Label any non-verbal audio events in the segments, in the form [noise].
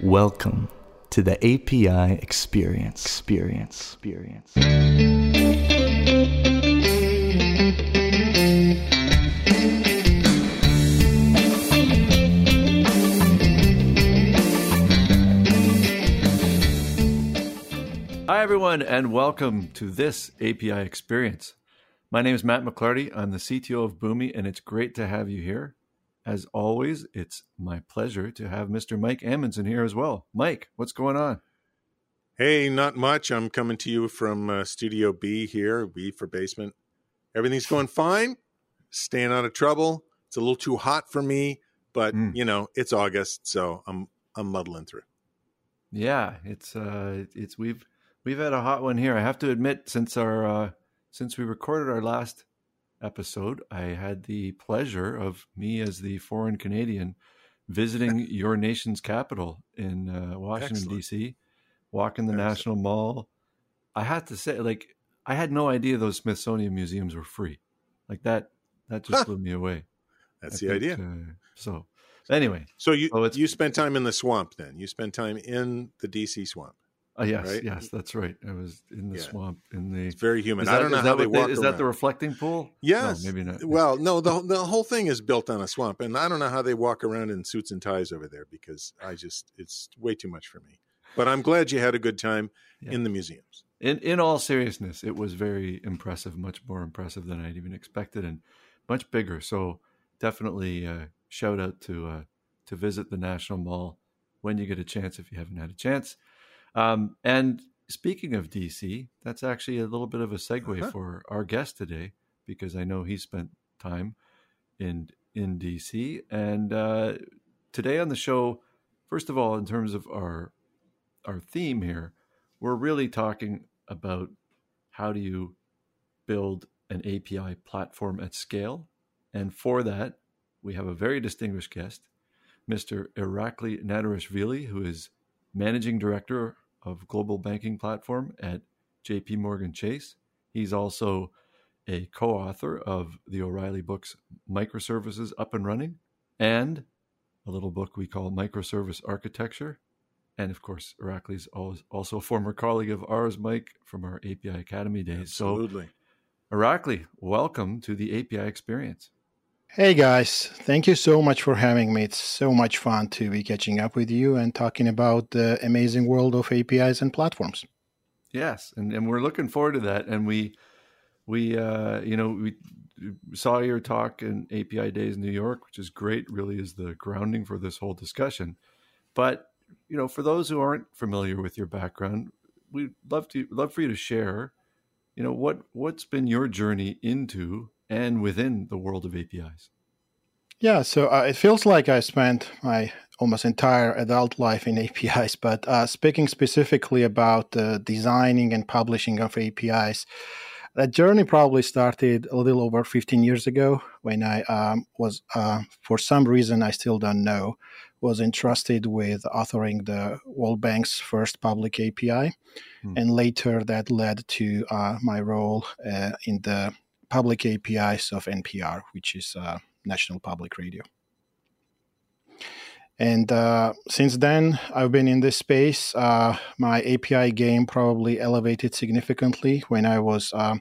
Welcome to the API experience. Experience. Experience. Hi, everyone, and welcome to this API experience. My name is Matt McLarty. I'm the CTO of Boomi, and it's great to have you here. As always, it's my pleasure to have Mr. Mike Amundsen here as well. Mike, what's going on? Hey, not much. I'm coming to you from uh, Studio B here, B for basement. Everything's going [laughs] fine. Staying out of trouble. It's a little too hot for me, but Mm. you know, it's August, so I'm I'm muddling through. Yeah, it's uh, it's we've we've had a hot one here. I have to admit, since our uh, since we recorded our last episode, I had the pleasure of me as the foreign Canadian visiting your nation's capital in uh, Washington D.C., walking the Excellent. National Mall. I have to say, like, I had no idea those Smithsonian museums were free. Like that, that just Huh. blew me away. That's I the think, idea. uh, so, anyway, So you it's- you spent time in the swamp then. You spent time in the DC swamp. Uh, yes, Right? yes, that's right. I was in the Yeah. swamp in the It's very humid. Is I don't know is how that they walk Is around. that the reflecting pool? Yes. No, maybe not. Well, no, the the whole thing is built on a swamp, and I don't know how they walk around in suits and ties over there because I just it's way too much for me. But I'm glad you had a good time Yeah. in the museums. in in all seriousness, it was very impressive, much more impressive than I'd even expected, and much bigger. So definitely uh, shout out to uh, to visit the National Mall when you get a chance if you haven't had a chance. Um, and speaking of DC, that's actually a little bit of a segue Uh-huh. for our guest today because I know he spent time in in DC. And uh, today on the show, first of all, in terms of our our theme here, we're really talking about how do you build an API platform at scale. And for that, we have a very distinguished guest, Mr. Irakli Nadareishvili, who is managing director of global banking platform at JP Morgan Chase. He's also a co-author of the O'Reilly books Microservices Up and Running and a little book we call Microservice Architecture. And of course, Irakli's al- also a former colleague of ours, Mike, from our API Academy days. Absolutely. So, Irakli, welcome to the API experience. Hey guys, thank you so much for having me. It's so much fun to be catching up with you and talking about the amazing world of APIs and platforms. Yes, and, and we're looking forward to that. And we, we, uh, you know, we saw your talk in API Days in New York, which is great. Really, is the grounding for this whole discussion. But you know, for those who aren't familiar with your background, we'd love to love for you to share. You know what what's been your journey into and within the world of APIs. Yeah, so uh, it feels like I spent my almost entire adult life in [laughs] APIs, but uh, speaking specifically about uh, designing and publishing of APIs, that journey probably started a little over 15 years ago when I um, was, uh, for some reason I still don't know, was entrusted with authoring the World Bank's first public API. Hmm. And later that led to uh, my role uh, in the public APIs of NPR, which is uh, National Public Radio. And uh, since then, I've been in this space. Uh, my API game probably elevated significantly when I was, um,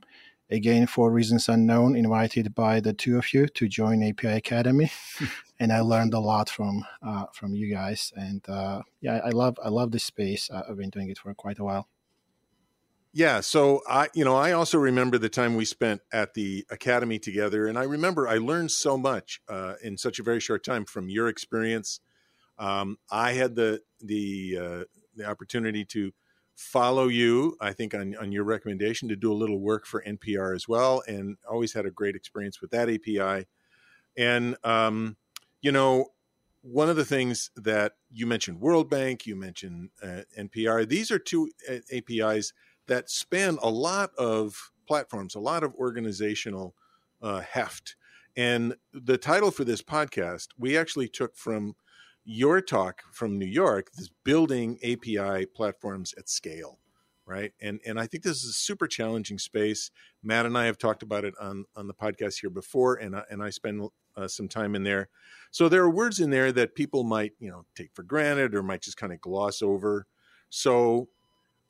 again, for reasons unknown, invited by the two of you to join API Academy, [laughs] and I learned a lot from uh, from you guys. And uh, yeah, I love I love this space. Uh, I've been doing it for quite a while. Yeah, so I, you know, I also remember the time we spent at the academy together, and I remember I learned so much uh, in such a very short time from your experience. Um, I had the the uh, the opportunity to follow you. I think on on your recommendation to do a little work for NPR as well, and always had a great experience with that API. And um, you know, one of the things that you mentioned, World Bank, you mentioned uh, NPR. These are two uh, APIs that span a lot of platforms, a lot of organizational uh, heft. And the title for this podcast, we actually took from your talk from New York, this building API platforms at scale, right? And and I think this is a super challenging space. Matt and I have talked about it on on the podcast here before, and I, and I spend uh, some time in there. So there are words in there that people might, you know, take for granted or might just kind of gloss over. So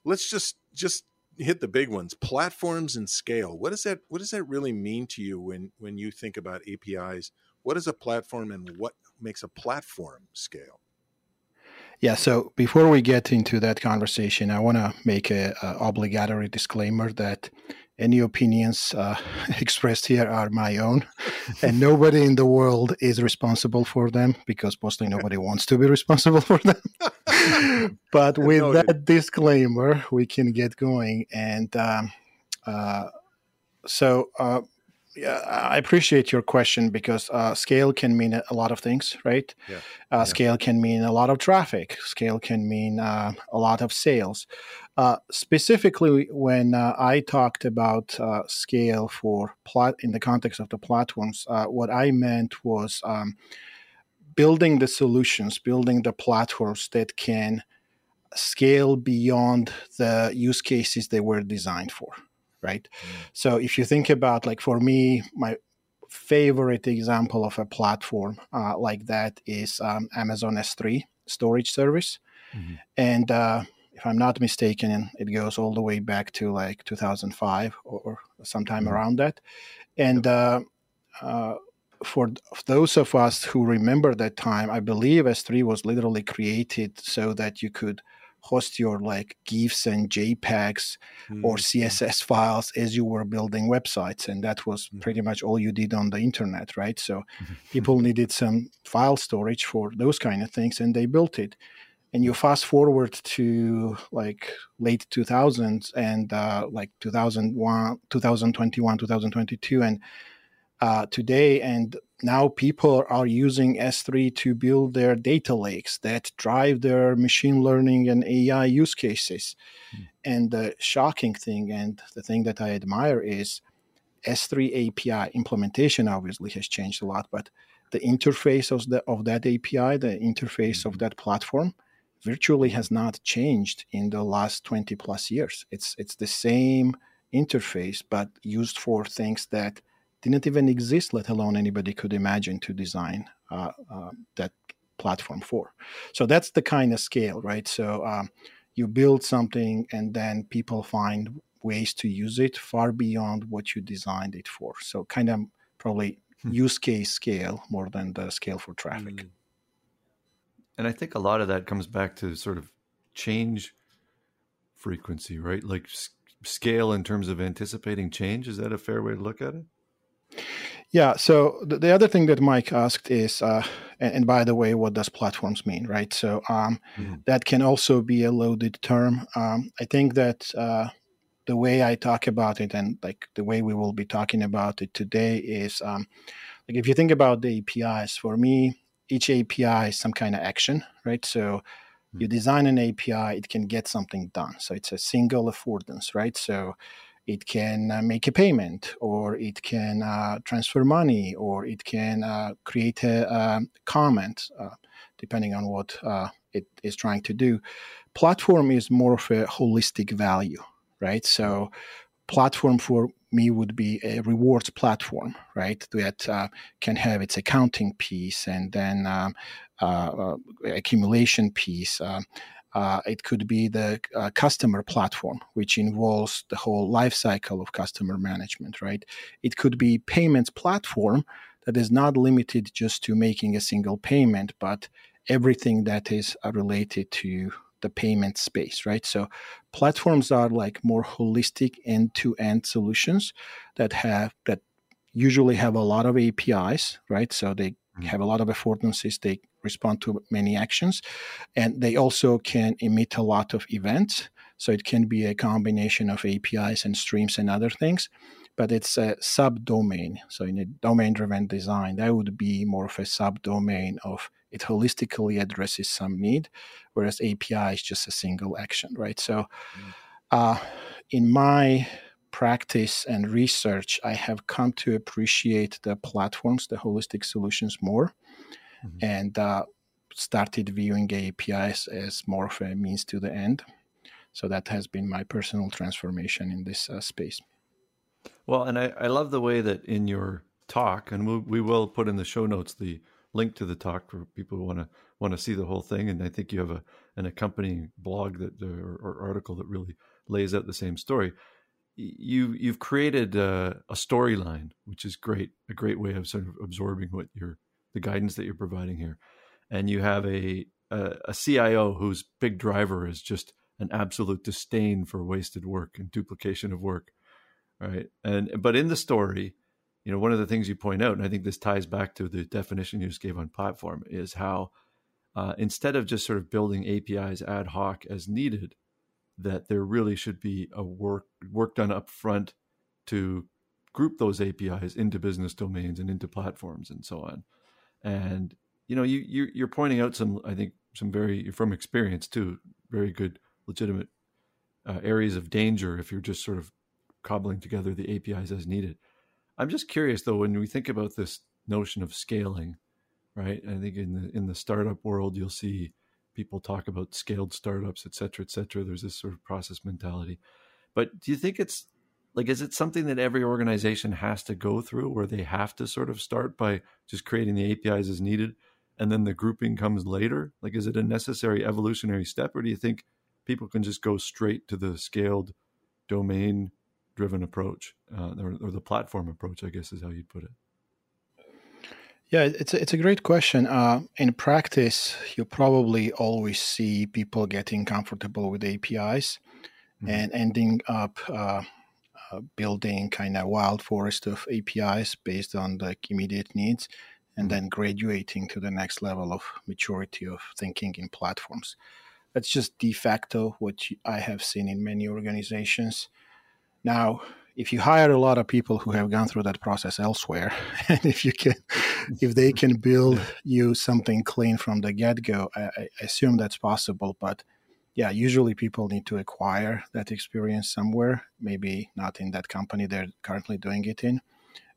let's just just hit the big ones: platforms and scale. What does that What does that really mean to you when when you think about APIs? What is a platform, and what makes a platform scale? Yeah. So before we get into that conversation, I want to make a, a, obligatory disclaimer that any opinions uh, [laughs] expressed here are my own, and nobody in the world is responsible for them because mostly nobody wants to be responsible [laughs] for them. [laughs] but with that disclaimer, we can get going. And um, uh, so, uh, yeah, I appreciate your question because uh, scale can mean a lot of things, right? Yeah. Uh, yeah. Scale can mean a lot of traffic. Scale can mean uh, a lot of sales. Uh, specifically, when uh, I talked about uh, scale for plot in the context of the platforms, what I meant was um, building the solutions, building the platforms that can scale beyond the use cases they were designed for right? Mm. So if you think about like for me, my favorite example of a platform uh, like that is um, Amazon S3 storage service, mm-hmm. and uh, if I'm not mistaken, it goes all the way back to like 2005 or, or sometime mm-hmm. around that, and. Uh, uh, for those of us who remember that time, I believe S3 was literally created so that you could host your like GIFs and JPEGs mm-hmm. or CSS files as you were building websites. And that was mm-hmm. pretty much all you did on the internet, right? So mm-hmm. people needed some file storage for those kind of things and they built it. And you fast forward to like late 2000s and uh, like 2001, 2021, 2022, and uh, today, and now people are using S3 to build their data lakes that drive their machine learning and AI use cases. Mm. And the shocking thing, and the thing that I admire, is S3 API implementation obviously has changed a lot, but the interface of, the, of that API, the interface of hmm. that platform, virtually has not changed in the last 20 plus years. It's it's the same interface, but used for things that didn't even exist, let alone anybody could imagine to design uh, uh, that platform for. So that's the kind of scale, right? So um, you build something and then people find ways to use it far beyond what you designed it for. So kind of probably hmm. use case scale more than the scale for traffic. Mm. And I think a lot of that comes back to sort of change frequency, right? Like scale in terms of anticipating change. Is that a fair way to look at it? Yeah. So the, the, other thing that Mike asked is, uh, and, and, by the way, what does platforms mean, right? So um, mm-hmm. that can also be a loaded term. Um, I think that uh, the way I talk about it and like the way we will be talking about it today is um, like if you think about the APIs, for me, each API is some kind of action, right? So you design an API, it can get something done. So it's a single affordance, right? So it can uh, make a payment or it can uh, transfer money or it can uh, create a, um, comment uh, depending on what uh, it is trying to do platform is more of a holistic value right so platform for me would be a rewards platform right that uh, can have its accounting piece and then um, accumulation piece uh, it could be the uh, customer platform, which involves the whole life cycle of customer management, right? It could be payments platform that is not limited just to making a single payment, but everything that is uh, related to the payment space, right? So platforms are like more holistic end-to-end solutions that have that usually have a lot of APIs, right? So they mm-hmm. have a lot of affordances. They respond to many actions. And they also can emit a lot of events. So it can be a combination of APIs and streams and other things, but it's a subdomain. So in a domain driven design, that would be more of a subdomain of it holistically addresses some need, whereas API is just a single action, right? So mm. uh, in my practice and research, I have come to appreciate the platforms, the holistic solutions more mm-hmm. and uh, started viewing APIs as more of a means to the end. So that has been my personal transformation in this uh, space. Well, and I, I love the way that in your talk, and we'll, we will put in the show notes the link to the talk for people who want to want to see the whole thing. And I think you have a an accompanying blog that uh, or, or article that really lays out the same story. You you've created a, a storyline, which is great, a great way of sort of absorbing what you're the guidance that you're providing here, and you have a a, a CIO whose big driver is just an absolute disdain for wasted work and duplication of work, right? And but in the story, you know, one of the things you point out, and I think this ties back to the definition you just gave on platform, is how uh, instead of just sort of building APIs ad hoc as needed, that there really should be a work work done up front to group those APIs into business domains and into platforms and so on. And you know, you you're, you're pointing out some, I think, some very from experience too, very good, legitimate uh, areas of danger if you're just sort of cobbling together the APIs as needed. I'm just curious though, when we think about this notion of scaling, right? I think in the in the startup world, you'll see people talk about scaled startups, et cetera, et cetera. There's this sort of process mentality. But do you think it's like is it something that every organization has to go through where they have to sort of start by just creating the APIs as needed and then the grouping comes later? Like is it a necessary evolutionary step or do you think people can just go straight to the scaled domain driven approach uh, or, or, the platform approach i guess is how you'd put it yeah it's a, it's a great question uh, in practice you probably always see people getting comfortable with apis mm-hmm. and ending up uh, uh building kind of wild forest of apis based on like immediate needs and mm-hmm. then graduating to the next level of maturity of thinking in platforms that's just de facto what i have seen in many organizations now, if you hire a lot of people who have gone through that process elsewhere, [laughs] and if you can, if they can build you something clean from the get go, I, I, assume that's possible. But yeah, usually people need to acquire that experience somewhere. Maybe not in that company they're currently doing it in,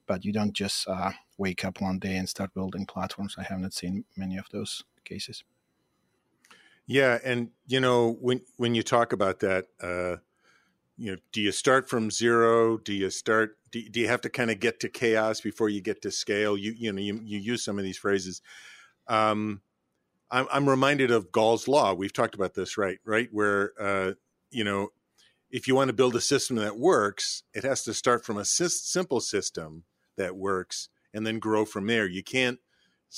but you don't just uh, wake up one day and start building platforms. I haven't seen many of those cases. Yeah, and you know when when you talk about that. Uh, you know do you start from zero? Do you start do, do you have to kind of get to chaos before you get to scale? You you know you, you use some of these phrases. Um I'm, I'm reminded of gall's law. We've talked about this right right? Where uh you know if you want to build a system that works it has to start from a simple system that works and then grow from there. You can't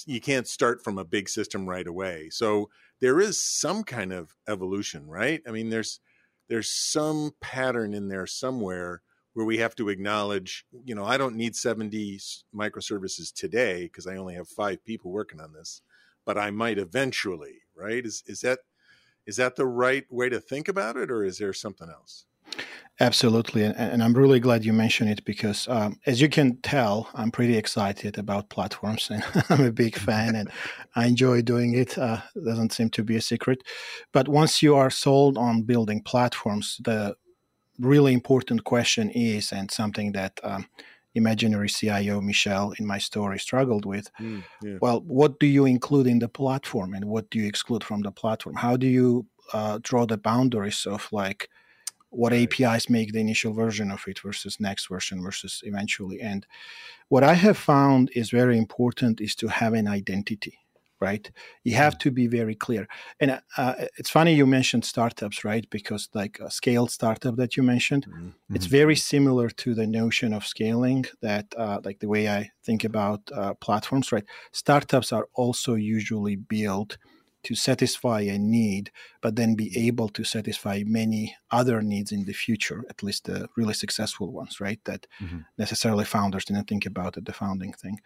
you can't start from a big system right away. So there is some kind of evolution right? I mean there's there's some pattern in there somewhere where we have to acknowledge, you know, I don't need 70 microservices today because I only have five people working on this, but I might eventually, right? Is is that is that the right way to think about it, or is there something else? Absolutely, and, and, I'm really glad you mentioned it because, um, as you can tell, I'm pretty excited about platforms, and [laughs] I'm a big fan, and I enjoy doing it. Uh, doesn't seem to be a secret, but once you are sold on building platforms, the really important question is, and something that um, imaginary CIO Michelle in my story struggled with. Mm, yeah. Well, what do you include in the platform, and what do you exclude from the platform? How do you uh, draw the boundaries of like what APIs make the initial version of it versus next version versus eventually. And what I have found is very important is to have an identity, right? You have mm. to be very clear. And uh, it's funny you mentioned startups, right? Because like a scaled startup that you mentioned, mm-hmm. it's very similar to the notion of scaling that, uh, like the way I think about uh, platforms, right? Startups are also usually built to satisfy a need, but then be able to satisfy many other needs in the future, at least the really successful ones, right? That mm-hmm. necessarily founders didn't think about at the founding thing.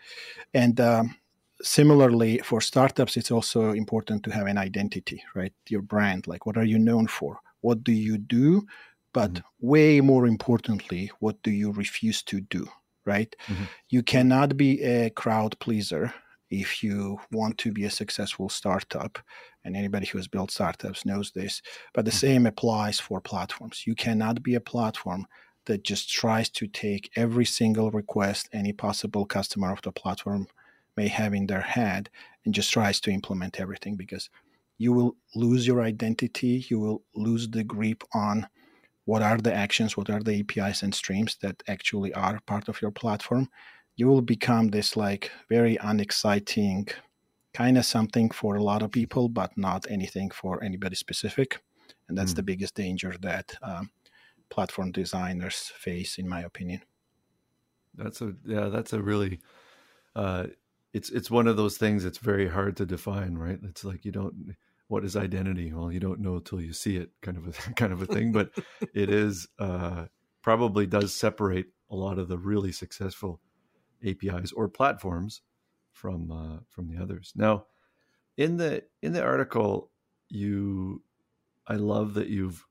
And um, similarly, for startups, it's also important to have an identity, right? Your brand, like what are you known for? What do you do? But mm-hmm. way more importantly, what do you refuse to do? Right? Mm-hmm. You cannot be a crowd pleaser if you want to be a successful startup, and anybody who has built startups knows this, but the mm-hmm. same applies for platforms. You cannot be a platform that just tries to take every single request any possible customer of the platform may have in their head and just tries to implement everything because you will lose your identity, you will lose the grip on what are the actions, what are the APIs and streams that actually are part of your platform you will become this like very unexciting kind of something for a lot of people, but not anything for anybody specific. And that's mm. the biggest danger that um, platform designers face, in my opinion. That's a yeah, that's a really uh, it's it's one of those things that's very hard to define, right? It's like you don't what is identity? Well, you don't know until you see it, kind of a [laughs] kind of a thing. But [laughs] it is uh, probably does separate a lot of the really successful APIs or platforms from uh, from the others. Now, in the in the article, you, I love that you've,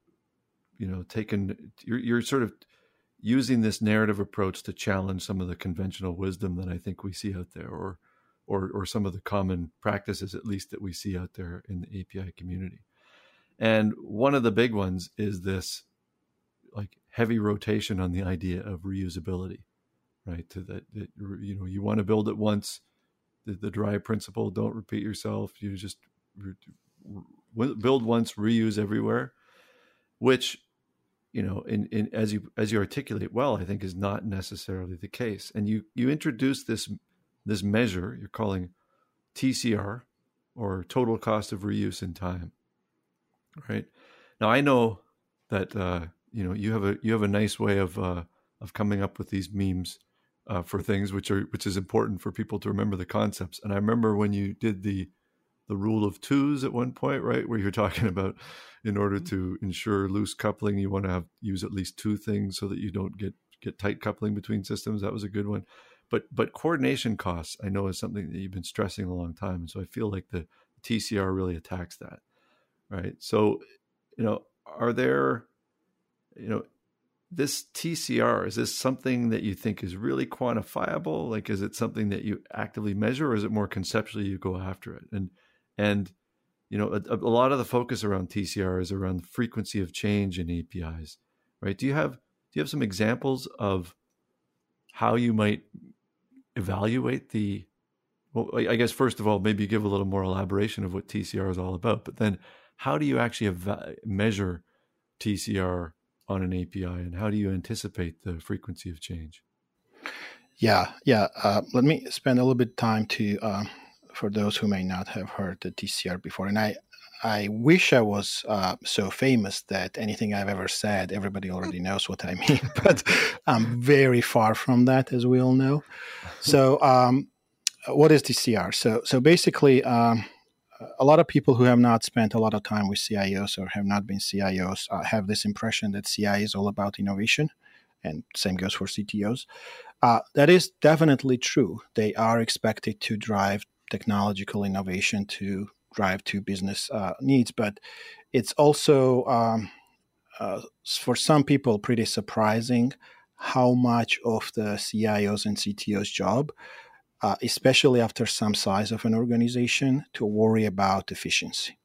you know, taken you're, you're sort of using this narrative approach to challenge some of the conventional wisdom that I think we see out there, or or or some of the common practices, at least that we see out there in the API community. And one of the big ones is this like heavy rotation on the idea of reusability, right? To that, that you know, you want to build it once, the, the dry principle, don't repeat yourself. You just re, build once, reuse everywhere, which you know, in, in as you as you articulate well, I think is not necessarily the case. And you you introduce this this measure you're calling TCR or total cost of reuse in time. Right now, I know that uh, you know you have a you have a nice way of uh, of coming up with these memes uh, for things which are which is important for people to remember the concepts. And I remember when you did the the rule of twos at one point, right, where you're talking about in order mm-hmm. to ensure loose coupling, you want to have use at least two things so that you don't get get tight coupling between systems. That was a good one. But but coordination costs, I know, is something that you've been stressing a long time, and so I feel like the TCR really attacks that, right? So, you know, are there, you know, this TCR is this something that you think is really quantifiable? Like, is it something that you actively measure, or is it more conceptually you go after it? And and you know, a, a lot of the focus around TCR is around frequency of change in APIs, right? Do you have do you have some examples of how you might evaluate the well i guess first of all maybe give a little more elaboration of what tcr is all about but then how do you actually ev- measure tcr on an api and how do you anticipate the frequency of change yeah yeah uh, let me spend a little bit of time to uh, for those who may not have heard the tcr before and i I wish I was uh, so famous that anything I've ever said, everybody already knows what I mean. [laughs] but I'm very far from that, as we all know. So, um, what is TCR? So, so basically, um, a lot of people who have not spent a lot of time with CIOs or have not been CIOs uh, have this impression that CI is all about innovation, and same goes for CTOs. Uh, that is definitely true. They are expected to drive technological innovation to drive to business uh, needs. But it's also um, uh, for some people pretty surprising how much of the CIOs and CTOs job, uh, especially after some size of an organization, to worry about efficiency,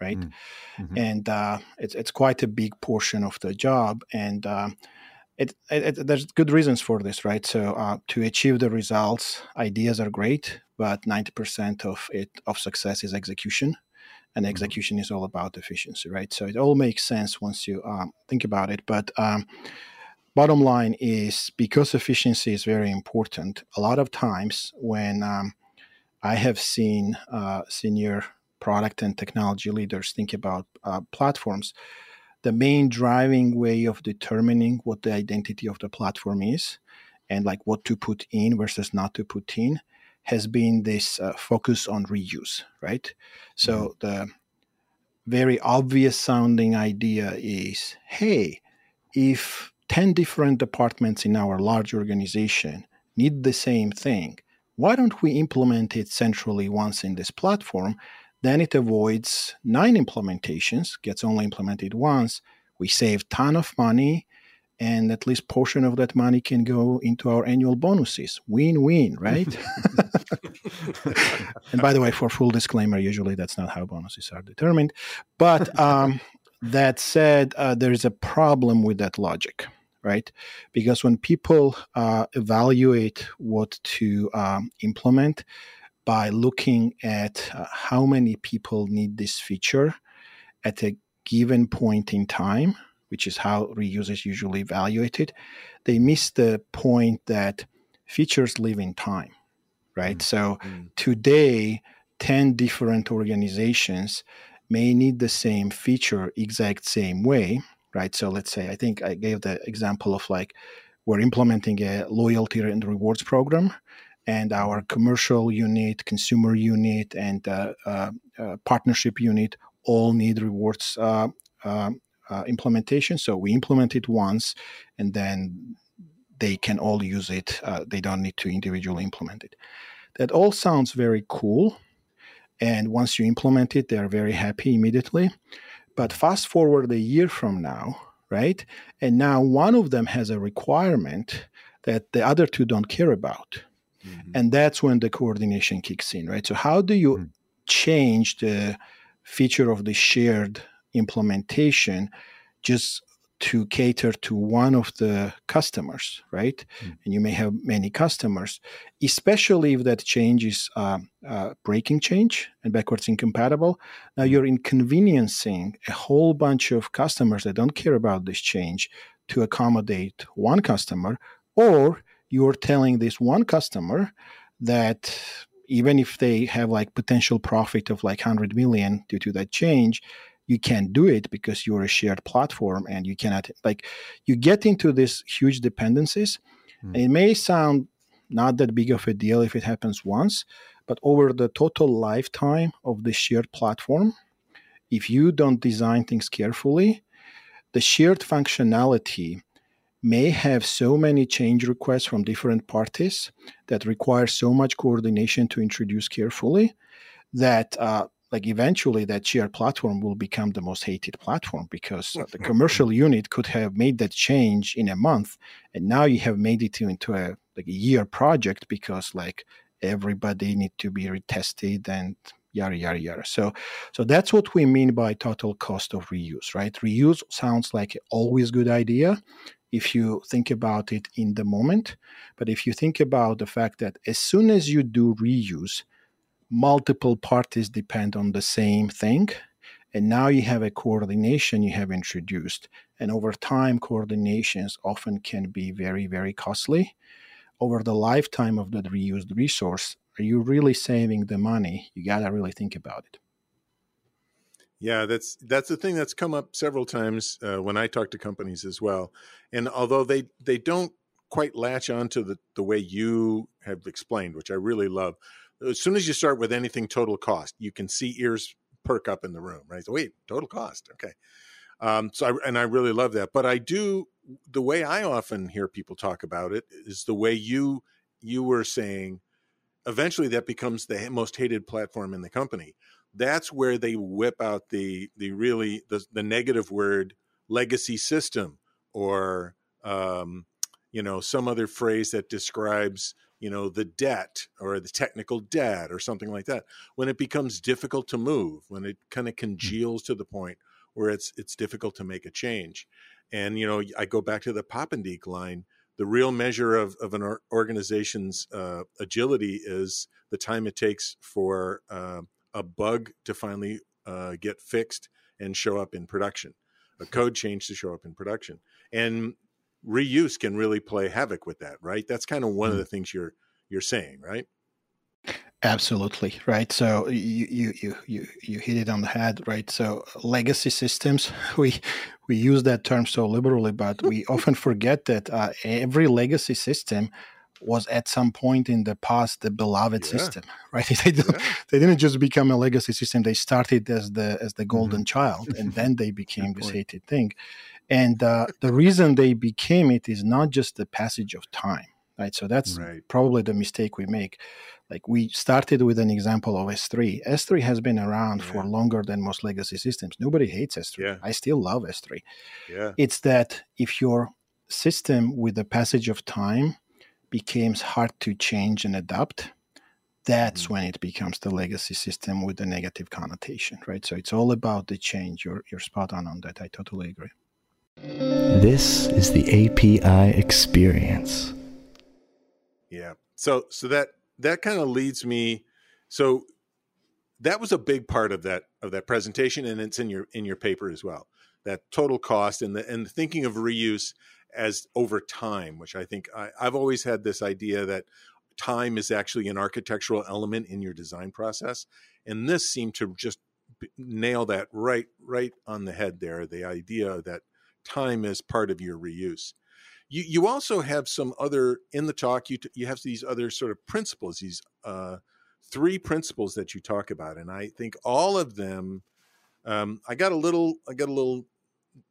right? Mm, mm-hmm. And uh, it's it's quite a big portion of the job, and um, it, it, it, there's good reasons for this, right? So uh, to achieve the results, ideas are great, but 90% of it of success is execution, and mm-hmm. execution is all about efficiency, right? So it all makes sense once you um, think about it. But um, bottom line is because efficiency is very important. A lot of times when um, I have seen uh, senior product and technology leaders think about uh, platforms the main driving way of determining what the identity of the platform is and like what to put in versus not to put in has been this uh, focus on reuse right so mm-hmm. the very obvious sounding idea is hey if 10 different departments in our large organization need the same thing why don't we implement it centrally once in this platform then it avoids nine implementations, gets only implemented once. We save ton of money, and at least portion of that money can go into our annual bonuses. Win-win, right? [laughs] and by the way, for full disclaimer, usually that's not how bonuses are determined. But um, that said, uh, there is a problem with that logic right? Because when people uh, evaluate what to um, implement, by looking at uh, how many people need this feature at a given point in time, which is how reusers usually evaluate it, They miss the point that features live in time, right? Mm-hmm. So mm. today, 10 different organizations may need the same feature exact same way, right? So let's say, I think I gave the example of like, we're implementing a loyalty and rewards program and our mm-hmm. commercial unit, consumer unit, and uh, uh, uh, partnership unit all need rewards uh, uh, uh, implementation. So we implement it once, and then they can all use it. they don't need to individually implement it. That all sounds very cool. And once you implement it, they are very happy immediately. But fast forward a year from now, right? And now one of them has a requirement that the other two don't care about. Mm-hmm. And that's when the coordination kicks in, right? So, how do you mm-hmm. change the feature of the shared implementation just to cater to one of the customers, right? Mm. And you may have many customers, especially if that change is uh, uh, breaking change and backwards incompatible. Now hmm. you're inconveniencing a whole bunch of customers that don't care about this change to accommodate one customer, or you're telling this one customer that even if they have like potential profit of like 100 million due to that change you can't do it because you're a shared platform and you cannot like you get into these huge dependencies mm. it may sound not that big of a deal if it happens once but over the total lifetime of the shared platform if you don't design things carefully the shared functionality may have so many change requests from different parties that require so much coordination to introduce carefully that uh, like eventually that shared platform will become the most hated platform because the commercial unit could have made that change in a month and now you have made it into a like a year project because like everybody need to be retested and yada yada yada so so that's what we mean by total cost of reuse right reuse sounds like always good idea if you think about it in the moment. But if you think about the fact that as soon as you do reuse, multiple parties depend on the same thing. And now you have a coordination you have introduced. And over time, coordinations often can be very, very costly. Over the lifetime of that reused resource, are you really saving the money? You got to really think about it. Yeah, that's that's the thing that's come up several times uh, when I talk to companies as well. And although they they don't quite latch onto the the way you have explained, which I really love, as soon as you start with anything total cost, you can see ears perk up in the room, right? So wait, total cost, okay. Um, so I, and I really love that. But I do the way I often hear people talk about it is the way you you were saying. Eventually, that becomes the most hated platform in the company that's where they whip out the the really the, the negative word legacy system or um, you know some other phrase that describes you know the debt or the technical debt or something like that when it becomes difficult to move when it kind of hmm. congeals to the point where it's it's difficult to make a change and you know i go back to the Poppendieck line the real measure of, of an organization's uh, agility is the time it takes for uh, a bug to finally uh, get fixed and show up in production, a code change to show up in production. And reuse can really play havoc with that, right? That's kind of one mm. of the things you're you're saying, right? Absolutely right. So you you you you you hit it on the head, right? So legacy systems, [laughs] we we use that term so liberally, but [laughs] we often forget that uh, every legacy system was at some point in the past the beloved yeah. system [laughs] right they, yeah. they didn't just become a legacy system they started as the as the golden mm-hmm. child and then they became this hated thing and uh, the reason they became it is not just the passage of time right so that's right. probably the mistake we make like we started with an example of s3 s3 has been around yeah. for longer than most legacy systems nobody hates s3 i still love s3 yeah. it's that if your system with the passage of time becomes hard to change and adapt, that's mm-hmm. when it becomes the legacy system with the negative connotation, right? So it's all about the change. You're, you're spot on on that. I totally agree. This is the API experience. Yeah. So so that that kind of leads me so that was a big part of that of that presentation and it's in your in your paper as well. That total cost and the and thinking of reuse as over time, which I think I, I've always had this idea that time is actually an architectural element in your design process, and this seemed to just nail that right right on the head there. The idea that time as part of your reuse. You you also have some other in the talk. You you have these other sort of principles. These uh, three principles that you talk about, and I think all of them. Um, I got a little I got a little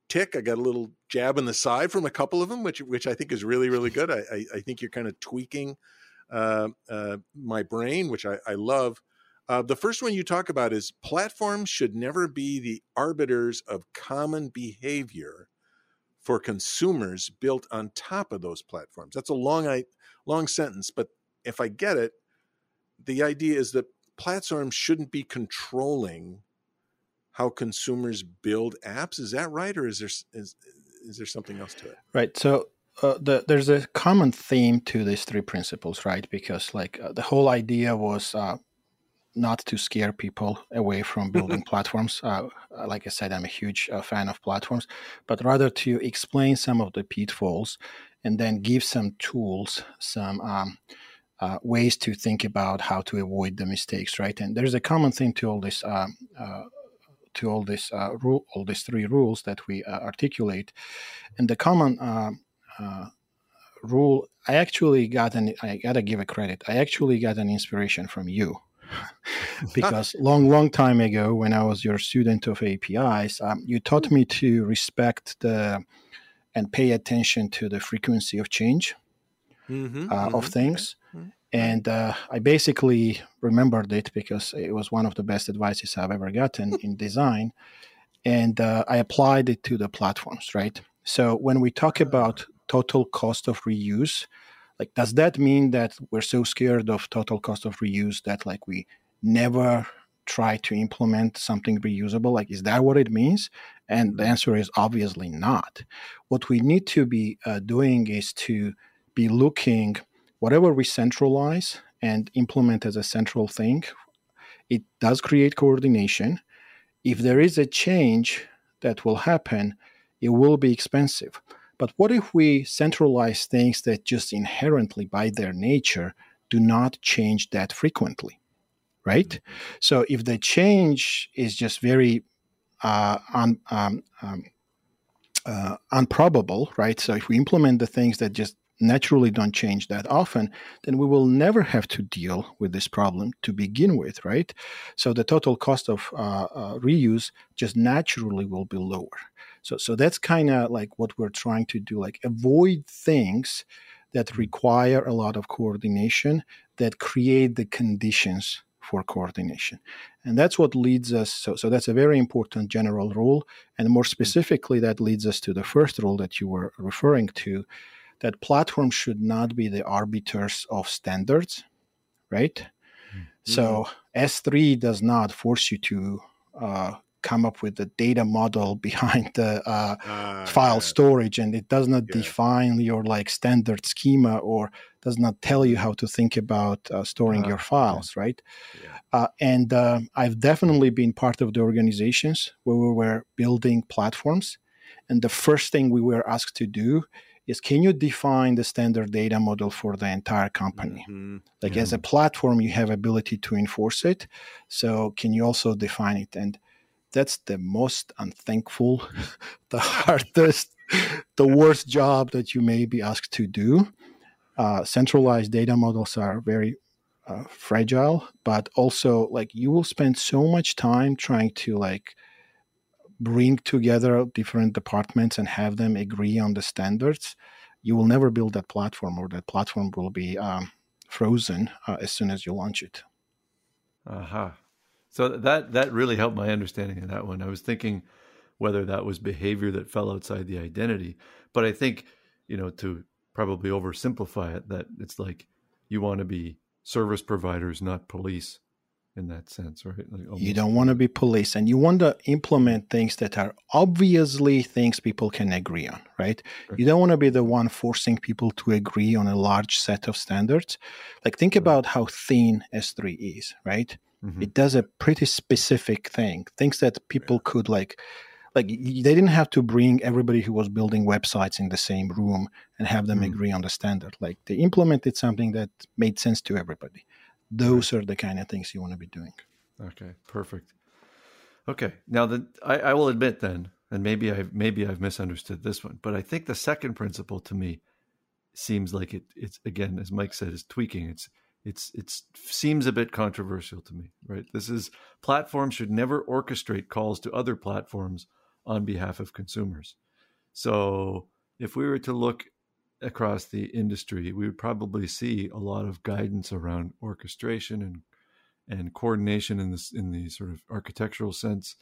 tick. I got a little jab in the side from a couple of them, which which I think is really really good. I I, I think you're kind of tweaking uh, uh, my brain, which I, I love. Uh, the first one you talk about is platforms should never be the arbiters of common behavior for consumers built on top of those platforms. That's a long, I, long sentence, but if I get it, the idea is that platforms shouldn't be controlling how consumers build apps. Is that right, or is there is, is there something else to it? Right. So uh, the, there's a common theme to these three principles, right? Because like uh, the whole idea was uh, not to scare people away from building platforms. Uh, like I said, I'm a huge uh, fan of platforms, but rather to explain some of the pitfalls and then give some tools, some um, uh, ways to think about how to avoid the mistakes, right? And there's a common thing to all this um, to all this uh, rule, all these three rules that we uh, articulate. And the common uh, uh, rule, I actually got an. I gotta give a credit. I actually got an inspiration from you. [laughs] because long long time ago when i was your student of apis um, you taught me to respect the and pay attention to the frequency of change mm-hmm, uh, mm-hmm. of things mm-hmm. And uh, I basically remembered it because it was one of the best advices I've ever gotten in design. And uh, I applied it to the platforms, right? So when we talk about total cost of reuse, like, does that mean that we're so scared of total cost of reuse that, like, we never try to implement something reusable? Like, is that what it means? And the answer is obviously not. What we need to be uh, doing is to be looking whatever we centralize and implement as a central thing, it does create coordination. If there is a change that will happen, it will be expensive. But what if we centralize things that just inherently, by their nature, do not change that frequently? Right? Mm-hmm. So if the change is just very uh, un, um, um, uh, unprobable, right? So if we implement the things that just naturally don't change that often, then we will never have to deal with this problem to begin with, right? So the total cost of uh, uh, reuse just naturally will be lower. So, so that's kind of like what we're trying to do, like avoid things that require a lot of coordination that create the conditions for coordination. And that's what leads us. So, so that's a very important general rule. And more specifically, that leads us to the first rule that you were referring to, that platforms should not be the arbiters of standards, right? Mm-hmm. So S3 does not force you to uh, come up with the data model [laughs] behind the uh, uh, file yeah. storage, and it does not yeah. define your like standard schema or does not tell you how to think about uh, storing your uh-huh. files, yeah. right? Uh, and uh, I've definitely been part of the organizations where we were building platforms, and the first thing we were asked to do is can you define the standard data model for the entire company mm-hmm. like as a platform you have ability to enforce it so can you also define it and that's the most unthankful [laughs] the hardest the worst job that you may be asked to do uh, centralized data models are very uh, fragile but also like you will spend so much time trying to like bring together different departments and have them agree on the standards, you will never build that platform, or that platform will be um, frozen uh, as soon as you launch it. Aha. Uh-huh. So that that really helped my understanding of that one. I was thinking whether that was behavior that fell outside the identity, but I think you know to probably oversimplify it that it's like you want to be service providers, not police in that sense, right? Like you don't want to be police and you want to implement things that are obviously things people can agree on, right? right. You don't want to be the one forcing people to agree on a large set of standards. Like, think right. about how thin S3 is, right? Mm-hmm. It does a pretty specific thing, things that people could like like they didn't have to bring everybody who was building websites in the same room and have them mm-hmm. agree on the standard. Like they implemented something that made sense to everybody. Those right. are the kind of things you want to be doing. Okay, perfect. Okay, now then I, I will admit then, and maybe I've maybe I've misunderstood this one, but I think the second principle to me seems like it it's again as Mike said is tweaking. It's it's it's seems a bit controversial to me, right? This is platforms should never orchestrate calls to other platforms on behalf of consumers. So if we were to look across the industry, we would probably see a lot of guidance around orchestration and and coordination in this in the sort of architectural sense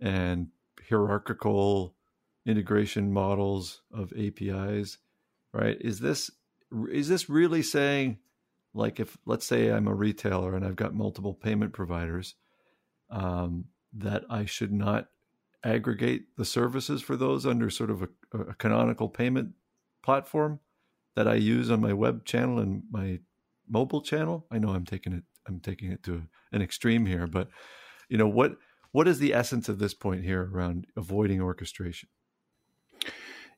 and hierarchical integration models of APIs, right? Is this is this really saying like if let's say I'm a retailer and I've got multiple payment providers, um, that I should not aggregate the services for those under sort of a, a canonical payment platform that I use on my web channel and my mobile channel. I know I'm taking it I'm taking it to an extreme here, but you know what what is the essence of this point here around avoiding orchestration?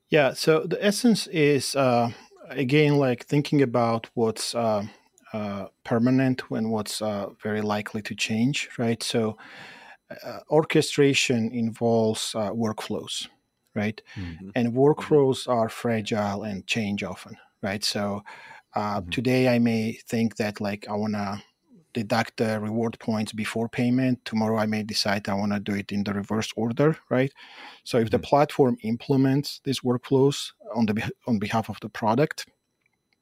Yeah, so the essence is uh, again like thinking about what's uh, permanent and what's uh, very likely to change, right? So uh, orchestration involves uh, workflows, right? Mm-hmm. And mm-hmm. workflows are fragile and change often, right? So uh, mm-hmm. today I may think that like I want to deduct the reward points before payment. Tomorrow I may decide I want to do it in the reverse order, right? So if mm-hmm. the platform implements these workflows on the on behalf of the product,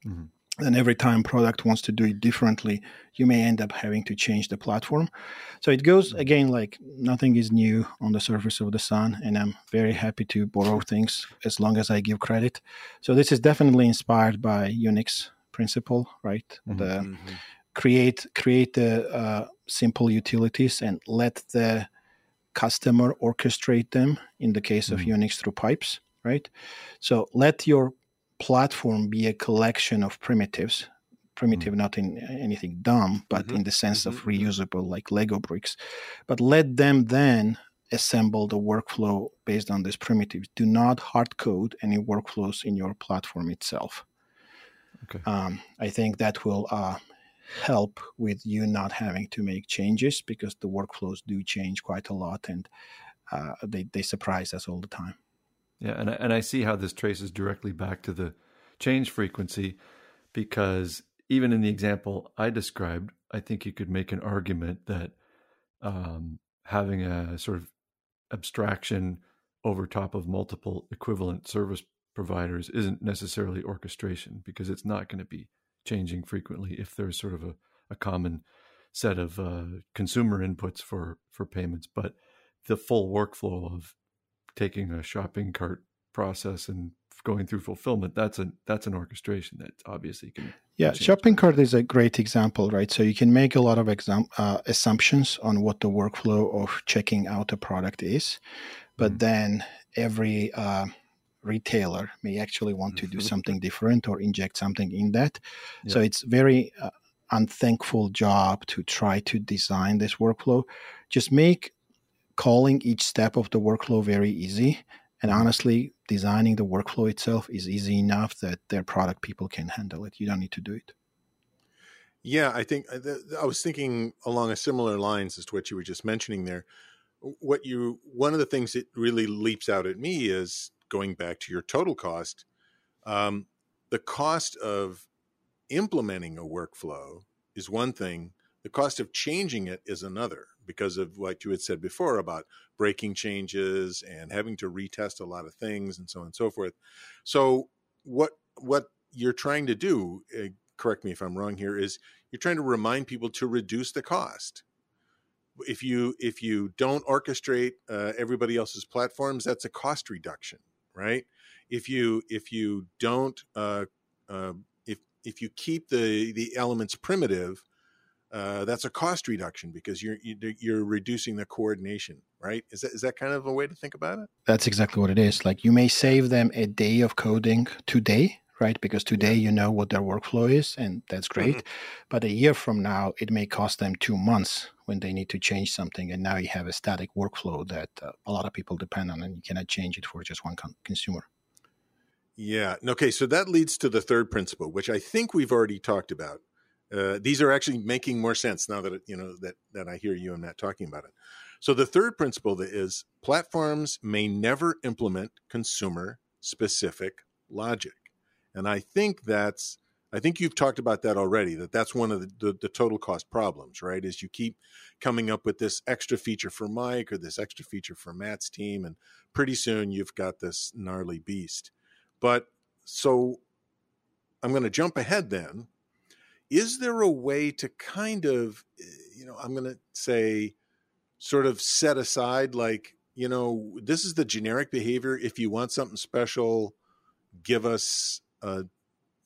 mm-hmm then every time product wants to do it differently you may end up having to change the platform so it goes mm-hmm. again like nothing is new on the surface of the sun and i'm very happy to borrow things as long as i give credit so this is definitely inspired by unix principle right mm-hmm. the mm-hmm. create create the uh, simple utilities and let the customer orchestrate them in the case mm-hmm. of unix through pipes right so let your platform be a collection of primitives primitive mm-hmm. not in anything dumb but mm-hmm. in the sense mm-hmm. of reusable like lego bricks but let them then assemble the workflow based on these primitives do not hard code any workflows in your platform itself okay. um, i think that will uh, help with you not having to make changes because the workflows do change quite a lot and uh, they, they surprise us all the time yeah, and I, and I see how this traces directly back to the change frequency because even in the example I described, I think you could make an argument that um, having a sort of abstraction over top of multiple equivalent service providers isn't necessarily orchestration because it's not going to be changing frequently if there's sort of a, a common set of uh, consumer inputs for for payments. But the full workflow of taking a shopping cart process and going through fulfillment that's a that's an orchestration that obviously can yeah shopping cart is a great example right so you can make a lot of exam- uh, assumptions on what the workflow of checking out a product is but mm-hmm. then every uh, retailer may actually want to do mm-hmm. something different or inject something in that yeah. so it's very uh, unthankful job to try to design this workflow just make calling each step of the workflow very easy. And mm-hmm. honestly, designing the workflow itself is easy enough that their product people can handle it. You don't need to do it. Yeah, I think uh, I was thinking along a similar lines as to what you were just mentioning there. What you one of the things that really leaps out at me is going back to your total cost. Um, the cost of implementing a workflow is one thing. The cost of changing it is another because of what you had said before about breaking changes and having to retest a lot of things and so on and so forth. So what what you're trying to do, uh, correct me if I'm wrong here, is you're trying to remind people to reduce the cost. If you if you don't orchestrate uh, everybody else's platforms, that's a cost reduction, right? If you if you don't uh, uh if if you keep the the elements primitive, uh, that's a cost reduction because you're you're reducing the coordination, right? Is that is that kind of a way to think about it? That's exactly what it is. Like you may save them a day of coding today, right? Because today you know what their workflow is, and that's great. Mm-hmm. But a year from now, it may cost them two months when they need to change something. And now you have a static workflow that uh, a lot of people depend on, and you cannot change it for just one con- consumer. Yeah. Okay. So that leads to the third principle, which I think we've already talked about. Uh, these are actually making more sense now that you know that that I hear you and Matt talking about it. So the third principle is platforms may never implement consumer specific logic. And I think that's I think you've talked about that already. That that's one of the, the, the, total cost problems, right? Is you keep coming up with this extra feature for Mike or this extra feature for Matt's team, and pretty soon you've got this gnarly beast. But so I'm going to jump ahead. Then, is there a way to kind of, eh, you know, I'm going to say, sort of set aside like you know, this is the generic behavior. If you want something special, give us a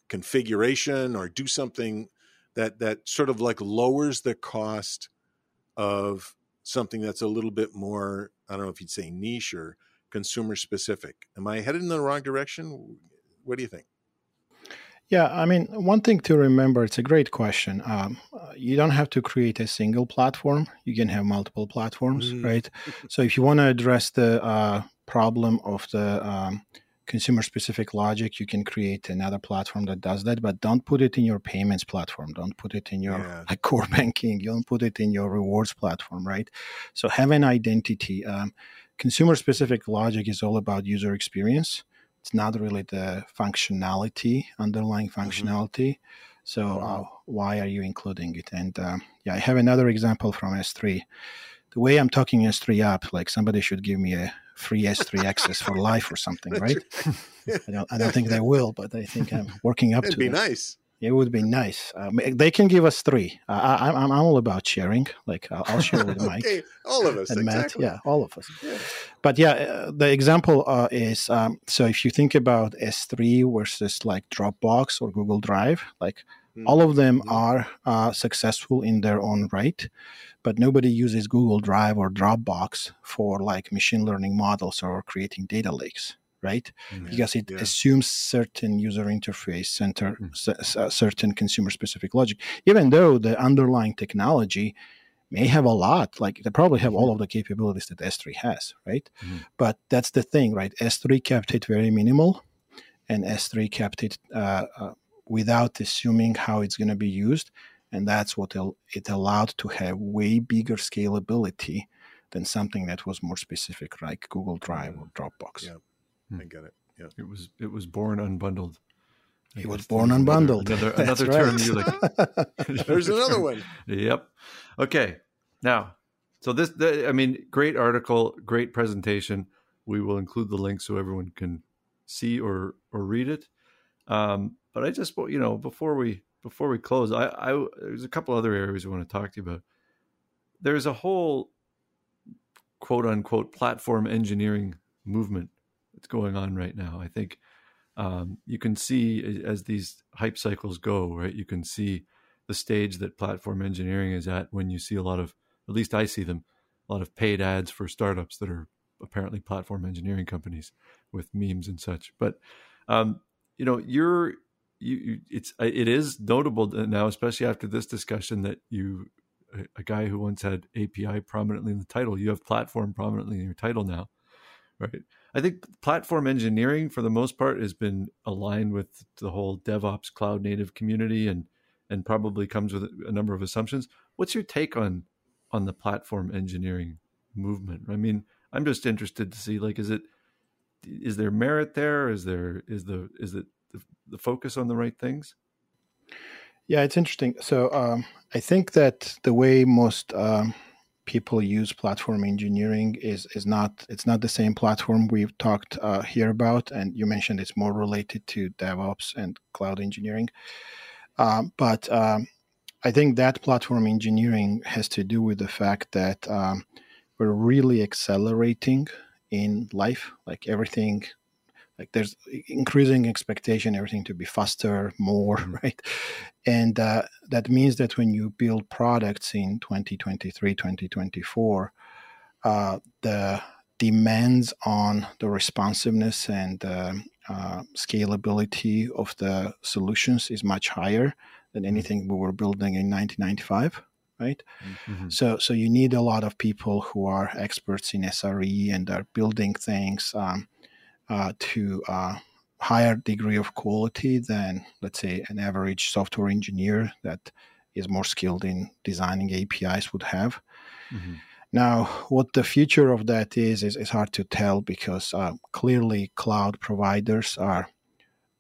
configuration or do something that that sort of like lowers the cost of something that's a little bit more I don't know if you'd say niche or consumer specific. Am I headed in the wrong direction? What do you think? Yeah, I mean, one thing to remember, it's a great question. Um, you don't have to create a single platform. You can have multiple platforms, mm. right? [laughs] So if you want to address the uh, problem of the um, consumer specific logic, you can create another platform that does that, but don't put it in your payments platform. Don't put it in your yeah. [laughs] like core banking. You don't put it in your rewards platform, right? So have an identity. Um, consumer specific logic is all about user experience it's not really the functionality, underlying mm-hmm. functionality. Mm-hmm. So mm-hmm. uh, why are you including it? And uh, yeah, I have another example from S3. The way I'm talking S3 up, like somebody should give me a free S3 access for life or something, [laughs] right? I don't, I don't think they will, but I think I'm working up It'd to. It'd be that. nice. It would be nice. Um, they can give us three. I, am I'm, I'm all about sharing. Like I'll, I'll share with [laughs] Mike. okay, all of us. And exactly. Matt. Yeah, all of us. Yeah. But yeah, uh, the example uh, is um, so if you think about S3 versus like Dropbox or Google Drive, like mm-hmm. all of them mm-hmm. are uh, successful in their own right, but nobody uses Google Drive or Dropbox for like machine learning models or creating data lakes right? Mm-hmm. Because it yeah. assumes certain user interface, center, mm-hmm. certain consumer specific logic, even though the underlying technology may have a lot, like they probably have all mm-hmm. of the capabilities that S3 has, right? Mm-hmm. But that's the thing, right? S3 kept it very minimal, and S3 kept it uh, uh, without assuming how it's going to be used. And that's what it allowed to have way bigger scalability than something that was more specific, like Google Drive or Dropbox. Yeah. Hmm. I get it. Yeah. It was it was born unbundled. He was born unbundled. Another [laughs] another term you like. [laughs] There's another one. Yep. Okay. Now, so this, the, I mean, great article, great presentation. We will include the link so everyone can see or or read it. Um, but I just, you know, before we before we close, I, I there's a couple other areas I want to talk to you about. There's a whole quote unquote platform engineering movement that's going on right now. I think um, you can see as these hype cycles go, right? You can see the stage that platform engineering is at when you see a lot of, at least I see them, a lot of paid ads for startups that are apparently platform engineering companies with memes and such. But um, you know, you're you, you, it's it is notable now, especially after this discussion, that you a, a guy who once had API prominently in the title, you have platform prominently in your title now, right? I think platform engineering, for the most part, has been aligned with the whole DevOps cloud native community, and and probably comes with a number of assumptions. What's your take on on the platform engineering movement? I mean, I'm just interested to see like, is it is there merit there? Is there is the is it the, the focus on the right things? Yeah, it's interesting. So um, I think that the way most um, people use platform engineering is is not it's not the same platform we've talked uh, here about and you mentioned it's more related to devops and cloud engineering. Um, but um, i think that platform engineering has to do with the fact that um, we're really accelerating in life like everything like there's increasing expectation everything to be faster more mm-hmm. [laughs] right and uh, that means that when you build products in 2023 2024 uh, the demands on the responsiveness and uh, uh, scalability of the solutions is much higher than mm-hmm. anything we were building in 1995 right mm-hmm. so so you need a lot of people who are experts in sre and are building things um, uh, to a higher degree of quality than let's say an average software engineer that is more skilled in designing apis would have mm-hmm. Now, what the future of that is, is, is hard to tell because uh, clearly cloud providers are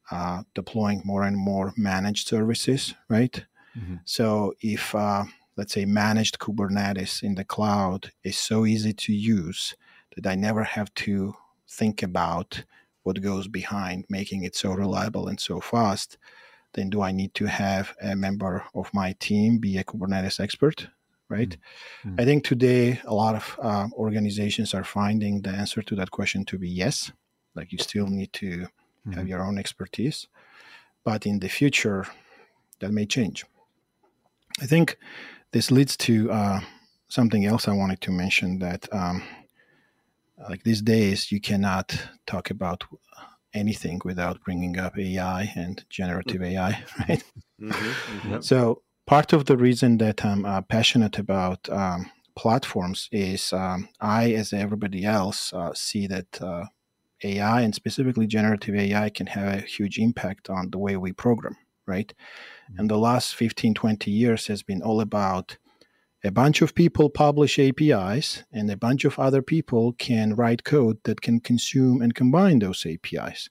uh, deploying more and more managed services, right? Mm-hmm. So if, uh, let's say, managed Kubernetes in the cloud is so easy to use that I never have to think about what goes behind making it so reliable and so fast, then do I need to have a member of my team be a Kubernetes expert? right? Mm-hmm. I think today a lot of uh, organizations are finding the answer to that question to be yes. Like you still need to mm-hmm. have your own expertise, but in the future, that may change. I think this leads to uh, something else I wanted to mention that, um, like these days, you cannot talk about anything without bringing up AI and generative AI, [laughs] right? Mm-hmm, mm-hmm. So part of the reason that I'm uh, passionate about um, platforms is um, I, as everybody else, uh, see that uh, AI and specifically generative AI can have a huge impact on the way we program, right? Mm-hmm. And the last 15, 20 years has been all about a bunch of people publish APIs and a bunch of other people can write code that can consume and combine those APIs.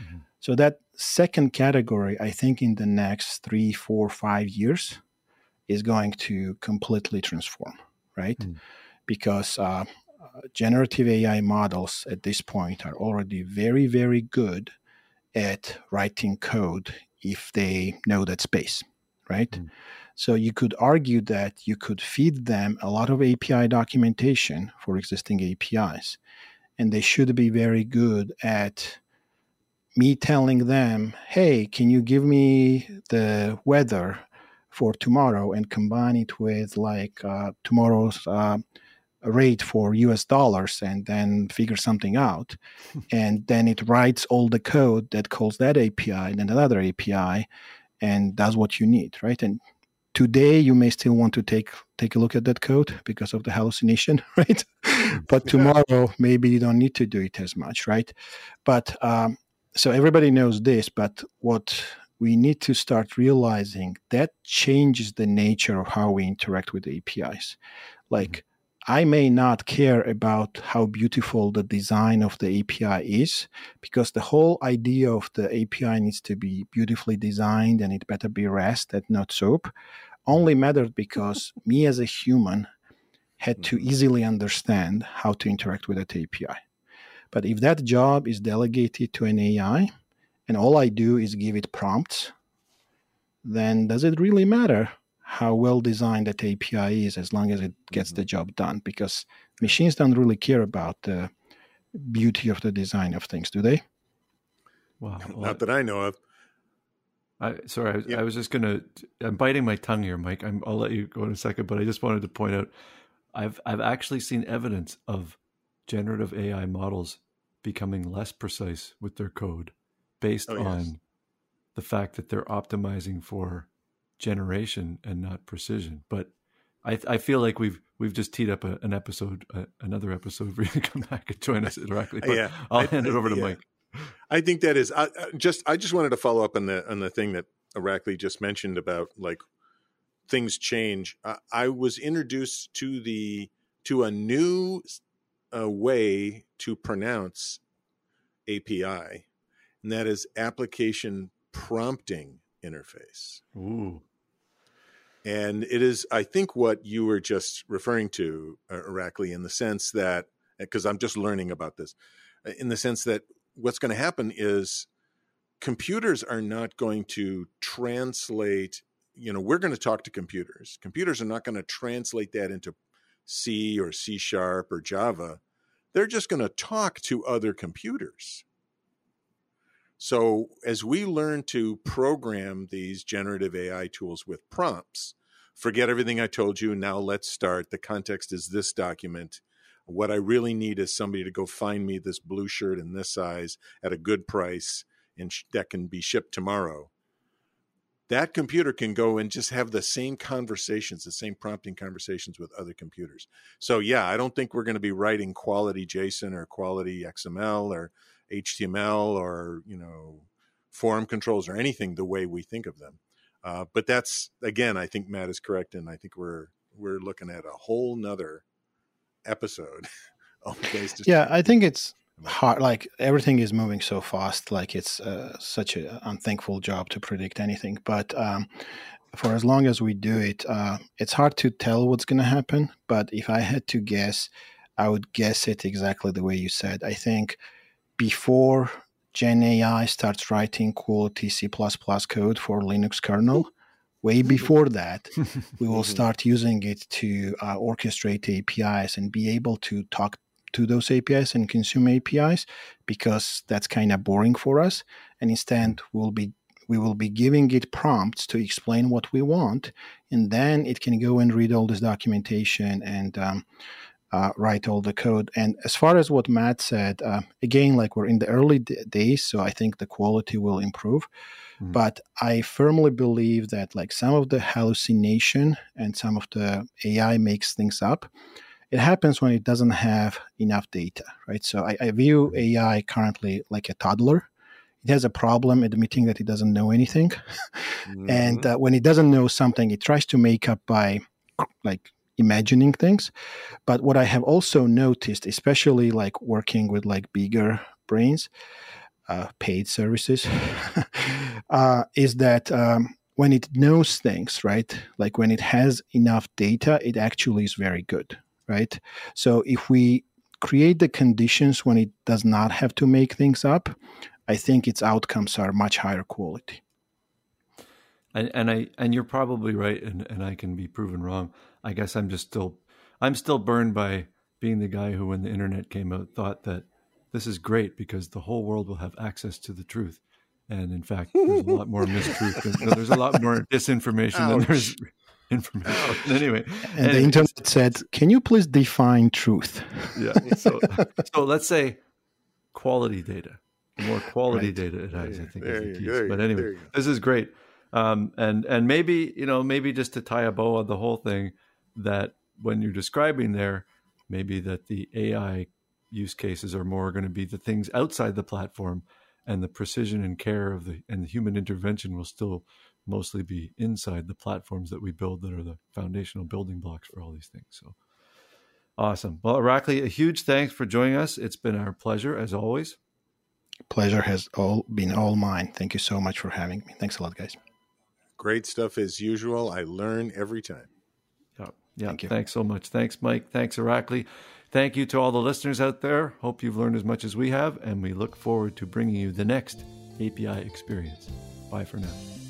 Mm-hmm. So that second category, I think in the next three, four, five years is going to completely transform, right? Mm. Because uh, generative AI models at this point are already very, very good at writing code if they know that space, right? Mm. So you could argue that you could feed them a lot of API documentation for existing APIs, and they should be very good at me telling them, hey, can you give me the weather for tomorrow and combine it with like uh, tomorrow's uh, rate for US dollars and then figure something out. [laughs] and then it writes all the code that calls that API and then another API and that's what you need, right? And today you may still want to take take a look at that code because of the hallucination, [laughs] right? but tomorrow maybe you don't need to do it as much, right? But um, so everybody knows this, but what we need to start realizing that changes the nature of how we interact with APIs. Like. I may not care about how beautiful the design of the API is because the whole idea of the API needs to be beautifully designed and it better be REST and not SOAP only mattered because [laughs] me as a human had to mm-hmm. easily understand how to interact with that API. But if that job is delegated to an AI and all I do is give it prompts, then does it really matter how well designed that API is as long as it gets the mm-hmm. job done? Because machines don't really care about the beauty of the design of things, do they? Wow. [laughs] Well, Not that I know of. I, sorry, I, I, was just gonna. I'm biting my tongue here, Mike. i will let you go in a second, but I just wanted to point out, I've I've actually seen evidence of generative AI models becoming less precise with their code based oh, yes. on the fact that they're optimizing for generation and not precision. But I, I feel like we've we've just teed up a, an episode, uh, another episode for you to come back and join us directly. But yeah, I'll I, hand it over to yeah. Mike. I think that is I, just. I just wanted to follow up on the on the thing that Irakli just mentioned about like things change. I, I was introduced to the to a new uh, way to pronounce API, and that is application prompting interface. Ooh. And it is, I think, what you were just referring to, uh, Irakli, in the sense that, because I'm just learning about this, uh, in the sense that what's going to happen is computers are not going to translate, you know, we're going to talk to computers. Computers are not going to translate that into C or C sharp or Java. They're just going to talk to other computers. So, as we learn to program these generative AI tools with prompts, forget everything I told you. Now let's start. The context is this document. What I really need is somebody to go find me this blue shirt in this size at a good price and sh- that can be shipped tomorrow. That computer can go and just have the same conversations, the same prompting conversations with other computers. So, yeah, I don't think we're going to be writing quality JSON or quality XML or HTML or, you know, form controls or anything the way we think of them. Uh, but that's again, I think Matt is correct, and I think we're we're looking at a whole nother episode. [laughs] yeah, I think it's hard. Like everything is moving so fast. Like it's uh, such an unthankful job to predict anything. But um, for as long as we do it, uh, it's hard to tell what's going to happen. But if I had to guess, I would guess it exactly the way you said. I think before Gen AI starts writing quality C++ code for Linux kernel, way before that, [laughs] we will start using it to uh, orchestrate APIs and be able to talk to those APIs and consume APIs because that's kind of boring for us. And instead, we'll be we will be giving it prompts to explain what we want, and then it can go and read all this documentation and um, uh, write all the code. And as far as what Matt said, uh, again, like we're in the early d- days, so I think the quality will improve. Mm-hmm. But I firmly believe that like some of the hallucination and some of the AI makes things up. It happens when it doesn't have enough data, right? So I, I view mm-hmm. AI currently like a toddler. It has a problem admitting that it doesn't know anything, [laughs] mm-hmm. and uh, when it doesn't know something, it tries to make up by like imagining things. But what I have also noticed, especially like working with like bigger brains, uh, paid services, [laughs] uh, is that um, when it knows things, right? Like when it has enough data, it actually is very good, right? So if we create the conditions when it does not have to make things up, I think its outcomes are much higher quality. And, and I and you're probably right, and, and I can be proven wrong. I guess I'm just still I'm still burned by being the guy who, when the internet came out, thought that this is great because the whole world will have access to the truth. And in fact, there's a lot more mistruth. Than, there's a lot more [laughs] disinformation Ouch. than there's information. [laughs] Anyway, and the internet said, "Can you please define truth?" Yeah. [laughs] So, so let's say quality data. The more quality right. data it has, I think, is the key. But anyway, this is great. Um, and and maybe you know maybe just to tie a bow on the whole thing, that when you're describing there, maybe that the AI use cases are more going to be the things outside the platform, and the precision and care of the and the human intervention will still mostly be inside the platforms that we build that are the foundational building blocks for all these things. So awesome. Well, Irakli, a huge thanks for joining us. It's been our pleasure as always. Pleasure has all been all mine. Thank you so much for having me. Thanks a lot, guys. Great stuff as usual. I learn every time. Yeah. Thank Thanks so much. Thanks, Mike. Thanks, Irakli. Thank you to all the listeners out there. Hope you've learned as much as we have, and we look forward to bringing you the next API experience. Bye for now.